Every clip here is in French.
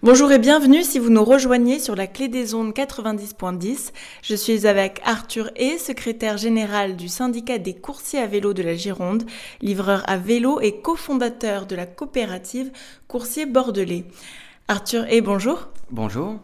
Bonjour et bienvenue si vous nous rejoignez sur la clé des ondes 90.10. Je suis avec Arthur E, secrétaire général du syndicat des coursiers à vélo de la Gironde, livreur à vélo et cofondateur de la coopérative Coursier Bordelais. Arthur E, bonjour. Bonjour.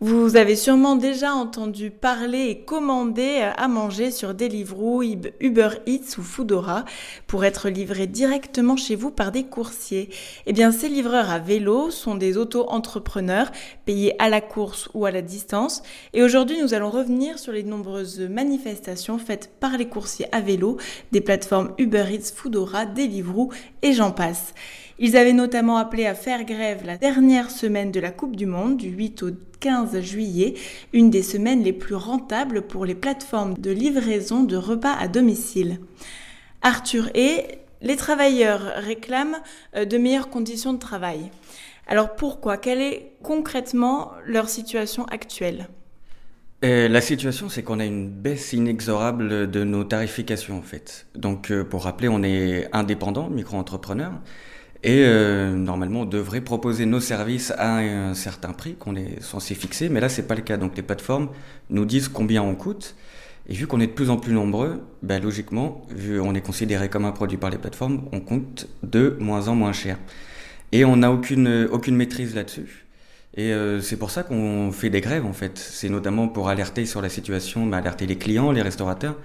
Vous avez sûrement déjà entendu parler et commander euh, à manger sur Deliveroo, Uber Eats ou Foodora pour être livré directement chez vous par des coursiers. Eh bien, ces livreurs à vélo sont des auto-entrepreneurs payés à la course ou à la distance. Et aujourd'hui, nous allons revenir sur les nombreuses manifestations faites par les coursiers à vélo des plateformes Uber Eats, Foodora, Deliveroo et j'en passe. Ils avaient notamment appelé à faire grève la dernière semaine de la Coupe du Monde, du 8 au 15 juillet, une des semaines les plus rentables pour les plateformes de livraison de repas à domicile. Arthur et les travailleurs réclament euh, de meilleures conditions de travail. Alors pourquoi? Quelle est concrètement leur situation actuelle? Euh, la situation, c'est qu'on a une baisse inexorable de nos tarifications, en fait. Donc, euh, pour rappeler, on est indépendant, micro-entrepreneur. Et euh, normalement, on devrait proposer nos services à un, certain prix qu'on est censé fixer, mais là, c'est pas le cas. Donc, les plateformes nous disent combien on coûte. Et vu qu'on est de plus en plus nombreux, ben, logiquement, vu on est considéré comme un produit par les plateformes, on compte de moins en moins cher. Et on n'a aucune, aucune maîtrise là-dessus. Et euh, c'est pour ça qu'on fait des grèves, en fait. C'est notamment pour alerter sur la situation, ben, alerter les clients, les restaurateurs,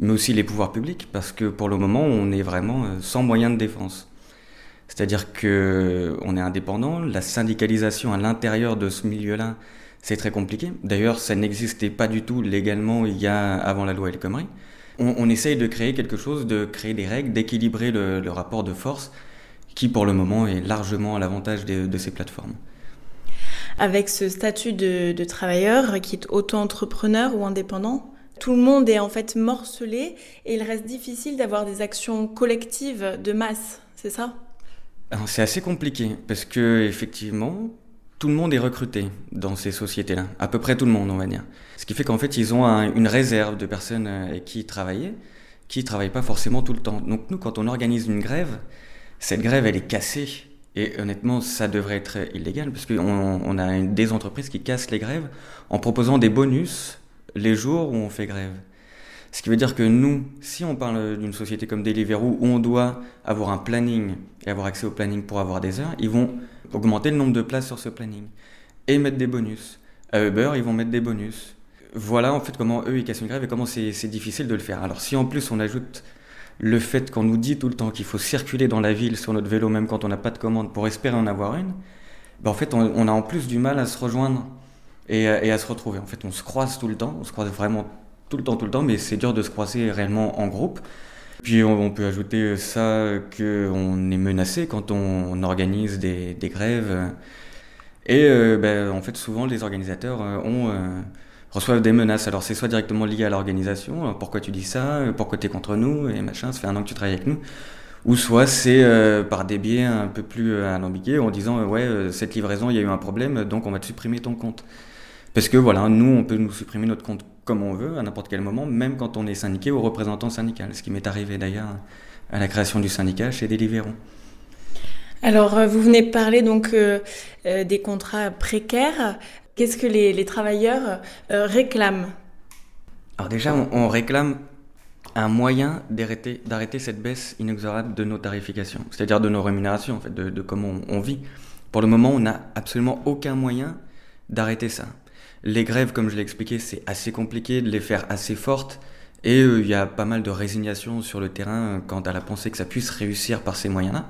mais aussi les pouvoirs publics, parce que pour le moment, on est vraiment euh, sans moyen de défense. C'est-à-dire que on est indépendant, la syndicalisation à l'intérieur de ce milieu-là, c'est très compliqué. D'ailleurs, ça n'existait pas du tout légalement il y a avant la loi El Khomri. On, essaye de créer quelque chose, de créer des règles, d'équilibrer le, rapport de force, qui pour le moment est largement à l'avantage de, ces plateformes. Avec ce statut de, de travailleur qui est auto-entrepreneur ou indépendant, tout le monde est en fait morcelé et il reste difficile d'avoir des actions collectives de masse, c'est ça? C'est assez compliqué parce que effectivement, tout le monde est recruté dans ces sociétés-là, à peu près tout le monde, on va dire. Ce qui fait qu'en fait, ils ont une réserve de personnes euh, qui travailler, qui travaillent pas forcément tout le temps. Donc nous, quand on organise une grève, cette grève, elle est cassée. Et honnêtement, ça devrait être illégal, parce qu'on on a des entreprises qui cassent les grèves en proposant des bonus les jours où on fait grève. Ce qui veut dire que nous, si on parle d'une société comme Deliveroo où on doit avoir un planning et avoir accès au planning pour avoir des heures, ils vont augmenter le nombre de places sur ce planning et mettre des bonus. À Uber, ils vont mettre des bonus. Voilà en fait comment eux ils cassent une grève et comment c'est difficile de le faire. Alors si en plus on ajoute le fait qu'on nous dit tout le temps qu'il faut circuler dans la ville sur notre vélo même quand on n'a pas de commande pour espérer en avoir une, ben en fait on, a en plus du mal à se rejoindre et, et à se retrouver. En fait on se croise tout le temps, on se croise vraiment tout le temps, tout le temps, mais c'est dur de se croiser réellement en groupe. Puis on, peut ajouter ça qu'on est menacé quand on, organise des, grèves. Et euh, ben, en fait, souvent, les organisateurs euh, ont, euh, reçoivent des menaces. Alors, c'est soit directement lié à l'organisation, pourquoi tu dis ça, pourquoi tu es contre nous, et machin, ça fait un an que tu travailles avec nous. Ou soit c'est par des biais un peu plus alambiqués en disant ouais, cette livraison, il y a eu un problème, donc on va te supprimer ton compte. Parce que voilà, nous, on peut nous supprimer notre compte comme on veut, à n'importe quel moment, même quand on est syndiqué ou représentant syndical, ce qui m'est arrivé d'ailleurs à la création du syndicat chez Deliveroo. Alors, euh, vous venez de parler donc euh, euh, des contrats précaires. Qu'est-ce que les, travailleurs réclament? Alors déjà, on, réclame un moyen d'arrêter cette baisse inexorable de nos tarifications, c'est-à-dire de nos rémunérations, en fait, de, de comment on, vit. Pour le moment, on n'a absolument aucun moyen d'arrêter ça. Les grèves, comme je l'ai expliqué, c'est assez compliqué de les faire assez fortes. Et euh, il y a pas mal de résignation sur le terrain euh, quant à la pensée que ça puisse réussir par ces moyens-là.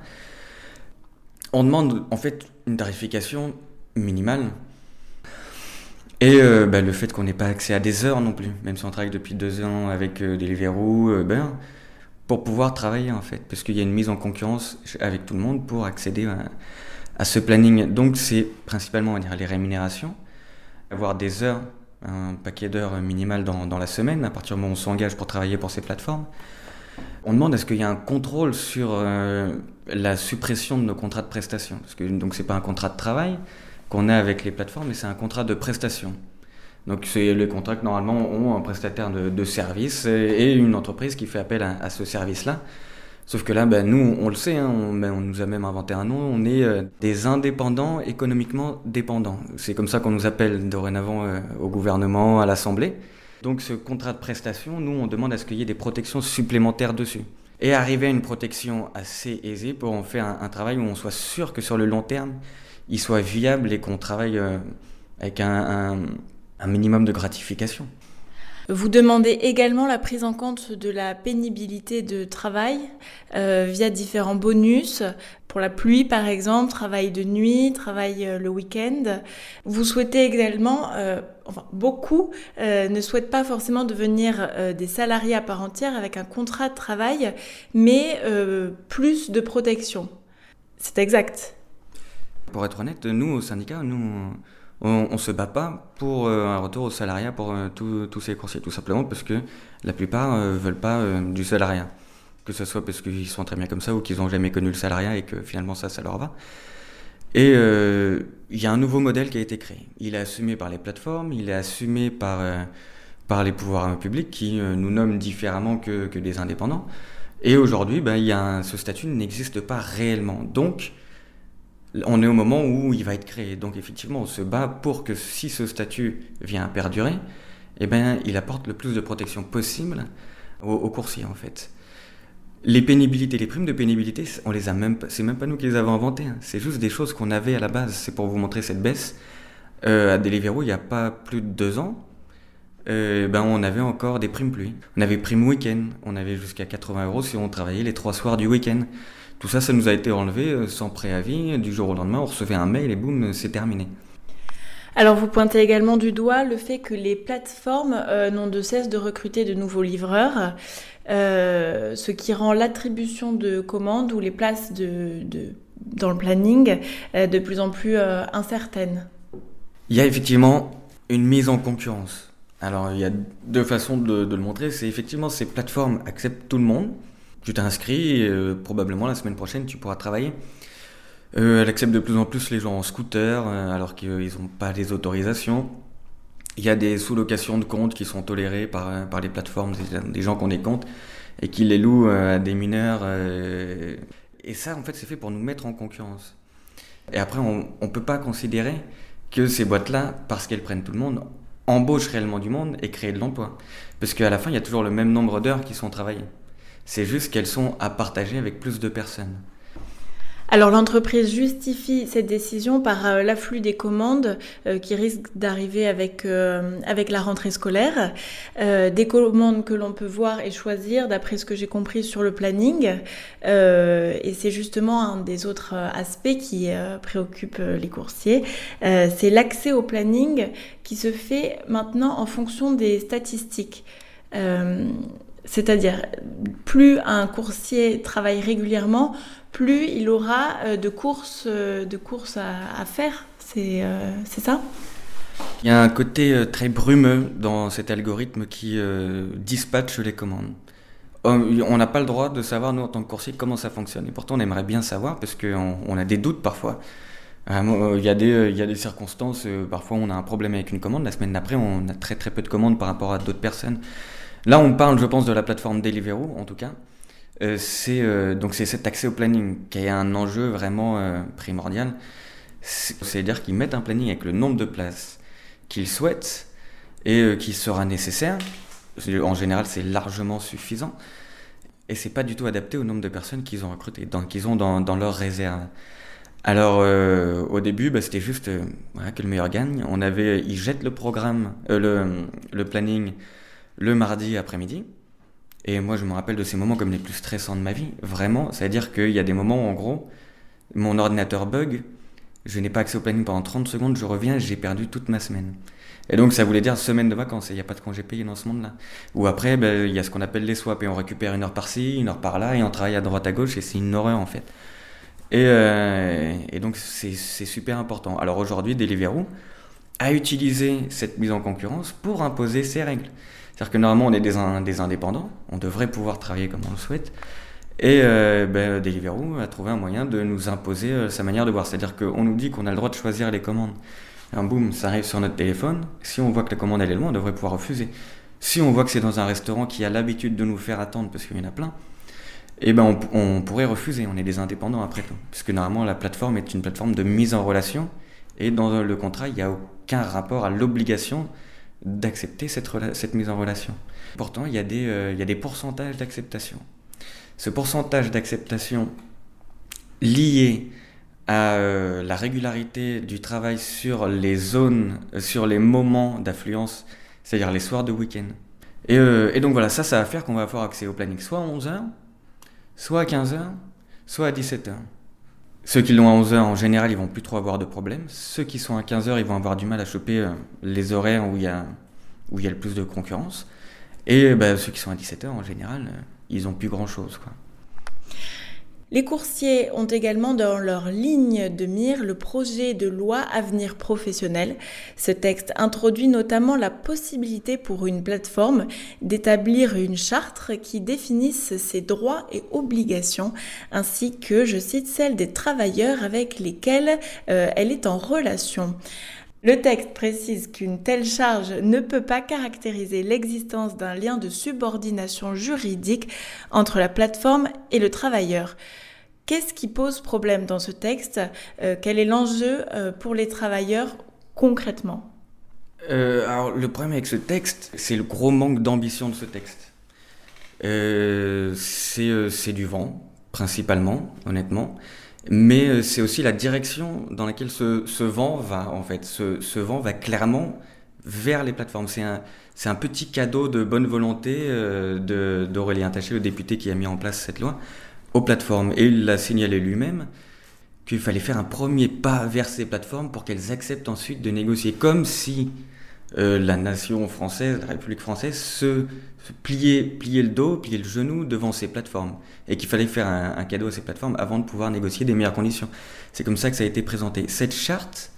On demande en fait une tarification minimale. Et euh, bah, le fait qu'on n'ait pas accès à des heures non plus, même si on travaille depuis deux ans avec des Deliveroo, ben, pour pouvoir travailler en fait, parce qu'il y a une mise en concurrence avec tout le monde pour accéder à, à ce planning. Donc c'est principalement on dire, les rémunérations avoir des heures, un paquet d'heures minimal dans, la semaine, à partir du moment où on s'engage pour travailler pour ces plateformes. On demande est-ce qu'il y a un contrôle sur euh, la suppression de nos contrats de prestation. Parce que donc c'est pas un contrat de travail qu'on a avec les plateformes, mais c'est un contrat de prestation. Donc c'est les contrats que normalement ont un prestataire de, de service et une entreprise qui fait appel à ce service-là. Sauf que là, ben, nous, on le sait, hein, ben, on, nous a même inventé un nom, on est euh, des indépendants économiquement dépendants. C'est comme ça qu'on nous appelle dorénavant euh, au gouvernement, à l'Assemblée. Donc ce contrat de prestation, nous, on demande à ce qu'il y ait des protections supplémentaires dessus. Et arriver à une protection assez aisée pour en faire un, travail où on soit sûr que sur le long terme, il soit viable et qu'on travaille euh, avec un minimum de gratification. Vous demandez également la prise en compte de la pénibilité de travail euh, via différents bonus. Pour la pluie, par exemple, travail de nuit, travail euh, le week-end. Vous souhaitez également, euh, enfin beaucoup, ne souhaitent pas forcément devenir des salariés à part entière avec un contrat de travail, mais plus de protection. C'est exact. Pour être honnête, nous, au syndicat, nous on, ne se bat pas pour euh, un retour au salariat pour euh, tous ces coursiers, tout simplement parce que la plupart ne euh, veulent pas du salariat. Que ce soit parce qu'ils sont très bien comme ça ou qu'ils n'ont jamais connu le salariat et que finalement ça, ça leur va. Et il y a un nouveau modèle qui a été créé. Il est assumé par les plateformes, il est assumé par, par les pouvoirs publics qui nous nomment différemment que, que des indépendants. Et aujourd'hui, ben, y a ce statut n'existe pas réellement. Donc, on est au moment où il va être créé. Donc effectivement, on se bat pour que si ce statut vient à perdurer, eh ben, il apporte le plus de protection possible aux, coursiers en fait. Les pénibilités, les primes de pénibilité, on les a même c'est même pas nous qui les avons inventées. Hein. C'est juste des choses qu'on avait à la base. C'est pour vous montrer cette baisse. Euh, à Deliveroo, il n'y a pas plus de deux ans, euh, ben on avait encore des primes pluie. On avait prime week-end. On avait jusqu'à 80 euros si on travaillait les trois soirs du week-end. Tout ça, ça nous a été enlevé euh, sans préavis. Du jour au lendemain, on recevait un mail et boum, c'est terminé. Alors vous pointez également du doigt le fait que les plateformes euh, n'ont de cesse de recruter de nouveaux livreurs, euh, ce qui rend l'attribution de commandes ou les places de, dans le planning de plus en plus incertaines. Il y a effectivement une mise en concurrence. Alors il y a deux façons de, de le montrer. C'est effectivement ces plateformes acceptent tout le monde, tu t'inscris euh, probablement la semaine prochaine tu pourras travailler. Euh, elle accepte de plus en plus les gens en scooter euh, alors qu'ils n'ont pas les autorisations. Il y a des sous-locations de comptes qui sont tolérées par, par les plateformes, des gens qui ont des comptes et qui les louent à des mineurs. et ça, en fait, c'est fait pour nous mettre en concurrence. Et après, on ne peut pas considérer que ces boîtes-là, parce qu'elles prennent tout le monde, embauchent réellement du monde et créent de l'emploi. Parce qu'à la fin, il y a toujours le même nombre d'heures qui sont travaillées. C'est juste qu'elles sont à partager avec plus de personnes. Alors l'entreprise justifie cette décision par euh, l'afflux des commandes euh, qui risquent d'arriver avec, euh, avec la rentrée scolaire, des commandes que l'on peut voir et choisir d'après ce que j'ai compris sur le planning. et c'est justement un des autres aspects qui préoccupe les coursiers. c'est l'accès au planning qui se fait maintenant en fonction des statistiques. C'est-à-dire, plus un coursier travaille régulièrement, plus il aura euh, de courses, euh, de à, faire. Euh, c'est ça? Il y a un côté très brumeux dans cet algorithme qui dispatche les commandes. On n'a pas le droit de savoir, nous, en tant que coursier, comment ça fonctionne. Et pourtant, on aimerait bien savoir, parce qu'on on a des doutes parfois. Il y, a des, il y a des circonstances, parfois on a un problème avec une commande, la semaine d'après on a très très peu de commandes par rapport à d'autres personnes. Là, on parle, je pense, de la plateforme Deliveroo, en tout cas. Euh, c'est euh, donc c'est cet accès au planning qui est un enjeu vraiment euh, primordial. C'est-à-dire qu'ils mettent un planning avec le nombre de places qu'ils souhaitent et qui sera nécessaire. En général, c'est largement suffisant. Et c'est pas du tout adapté au nombre de personnes qu'ils ont recrutées, qu'ils ont dans, dans, leur réserve. Alors, au début, bah, c'était juste que le meilleur gagne. On avait, ils jettent le programme, le, le planning le mardi après-midi. Et moi, je me rappelle de ces moments comme les plus stressants de ma vie. Vraiment, c'est-à-dire qu'il y a des moments où, en gros, mon ordinateur bug, je n'ai pas accès au planning pendant 30 secondes, je reviens, j'ai perdu toute ma semaine. Et donc, ça voulait dire semaine de vacances, il n'y a pas de congé payé dans ce monde-là. Ou après, ben, il y a ce qu'on appelle les swaps, et on récupère une heure par-ci, une heure par-là, et on travaille à droite à gauche, et c'est une horreur, en fait. Et, euh, et donc, c'est super important. Alors aujourd'hui, Deliveroo a utilisé cette mise en concurrence pour imposer ses règles. C'est-à-dire que normalement, on est des, indépendants, on devrait pouvoir travailler comme on le souhaite. Et euh, ben, Deliveroo a trouvé un moyen de nous imposer euh, sa manière de voir. C'est-à-dire qu'on nous dit qu'on a le droit de choisir les commandes. Un boum, ça arrive sur notre téléphone. Si on voit que la commande elle est loin, on devrait pouvoir refuser. Si on voit que c'est dans un restaurant qui a l'habitude de nous faire attendre parce qu'il y en a plein, eh ben on, pourrait refuser, on est des indépendants après tout. Puisque normalement la plateforme est une plateforme de mise en relation et dans le contrat, il n'y a aucun rapport à l'obligation d'accepter cette, cette, mise en relation. Pourtant, il y a des, euh, il y a des pourcentages d'acceptation. Ce pourcentage d'acceptation lié à euh, la régularité du travail sur les zones, euh, sur les moments d'affluence, c'est-à-dire les soirs de week-end. Et, et, donc voilà, ça, ça va faire qu'on va avoir accès au planning soit à 11h, soit à 15h, soit à 17h. Ceux qui l'ont à 11h, en général, ils vont plus trop avoir de problèmes. Ceux qui sont à 15h, ils vont avoir du mal à choper euh, les horaires où il y a, le plus de concurrence. Et bah, ceux qui sont à 17h, en général, euh, ils ont plus grand-chose. Les coursiers ont également dans leur ligne de mire le projet de loi Avenir professionnel. Ce texte introduit notamment la possibilité pour une plateforme d'établir une charte qui définisse ses droits et obligations, ainsi que, je cite, celle des travailleurs avec lesquels euh, elle est en relation. Le texte précise qu'une telle charge ne peut pas caractériser l'existence d'un lien de subordination juridique entre la plateforme et le travailleur. Qu'est-ce qui pose problème dans ce texte? Euh, Quel est l'enjeu euh, pour les travailleurs concrètement? Euh, Alors le problème avec ce texte, c'est le gros manque d'ambition de ce texte. c'est du vent, principalement, honnêtement mais euh, c'est aussi la direction dans laquelle ce, vent va, en fait. Ce, vent va clairement vers les plateformes. C'est un, un, petit cadeau de bonne volonté euh, d'Aurélien Taché, le député qui a mis en place cette loi, aux plateformes. Et il l'a signalé lui-même qu'il fallait faire un premier pas vers ces plateformes pour qu'elles acceptent ensuite de négocier, comme si euh, la nation française, la République française, se, pliait, pliait, le dos, pliait le genou devant ces plateformes. Et qu'il fallait faire un, cadeau à ces plateformes avant de pouvoir négocier des meilleures conditions. C'est comme ça que ça a été présenté. Cette charte,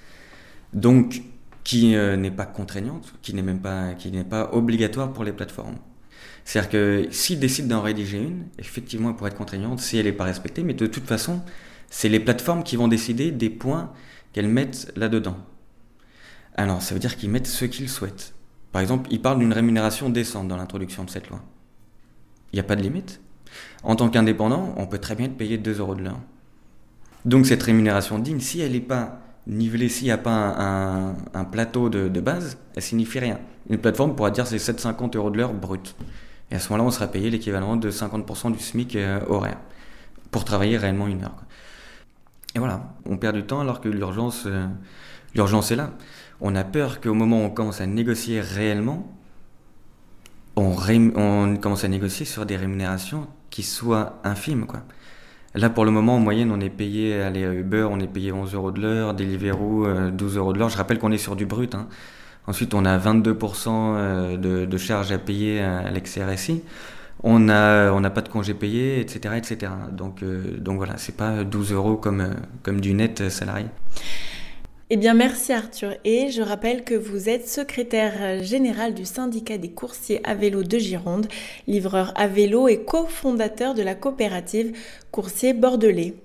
donc, qui euh, n'est pas contraignante, qui n'est même pas, qui n'est pas obligatoire pour les plateformes. C'est-à-dire que s'ils décident d'en rédiger une, effectivement, elle pourrait être contraignante si elle n'est pas respectée, mais de toute façon, c'est les plateformes qui vont décider des points qu'elles mettent là-dedans. Alors, ça veut dire qu'ils mettent ce qu'ils souhaitent. Par exemple, ils parlent d'une rémunération décente dans l'introduction de cette loi. Il n'y a pas de limite. En tant qu'indépendant, on peut très bien être payé 2 euros de l'heure. Donc cette rémunération digne, si elle n'est pas nivelée, s'il n'y a pas un, plateau de, base, elle signifie rien. Une plateforme pourra dire c'est 7,50 euros de l'heure brut. Et à ce moment-là, on sera payé l'équivalent de 50% du SMIC euh, horaire pour travailler réellement une heure. Et voilà, on perd du temps alors que l'urgence, euh, l'urgence est là on a peur qu'au moment où on commence à négocier réellement, on, commence à négocier sur des rémunérations qui soient infimes. Quoi. Là, pour le moment, en moyenne, on est payé, à Uber, on est payé 11 euros de l'heure, Deliveroo, 12 euh, euros de l'heure. Je rappelle qu'on est sur du brut. Hein. Ensuite, on a 22% euh, de, charges à payer à l'ex-RSI. On n'a on pas de congés payés, etc. etc. Donc, euh, donc voilà, pas 12 euros comme, comme du net salarié. Eh bien, merci Arthur. Et je rappelle que vous êtes secrétaire général du syndicat des coursiers à vélo de Gironde, livreur à vélo et cofondateur de la coopérative Coursier Bordelais.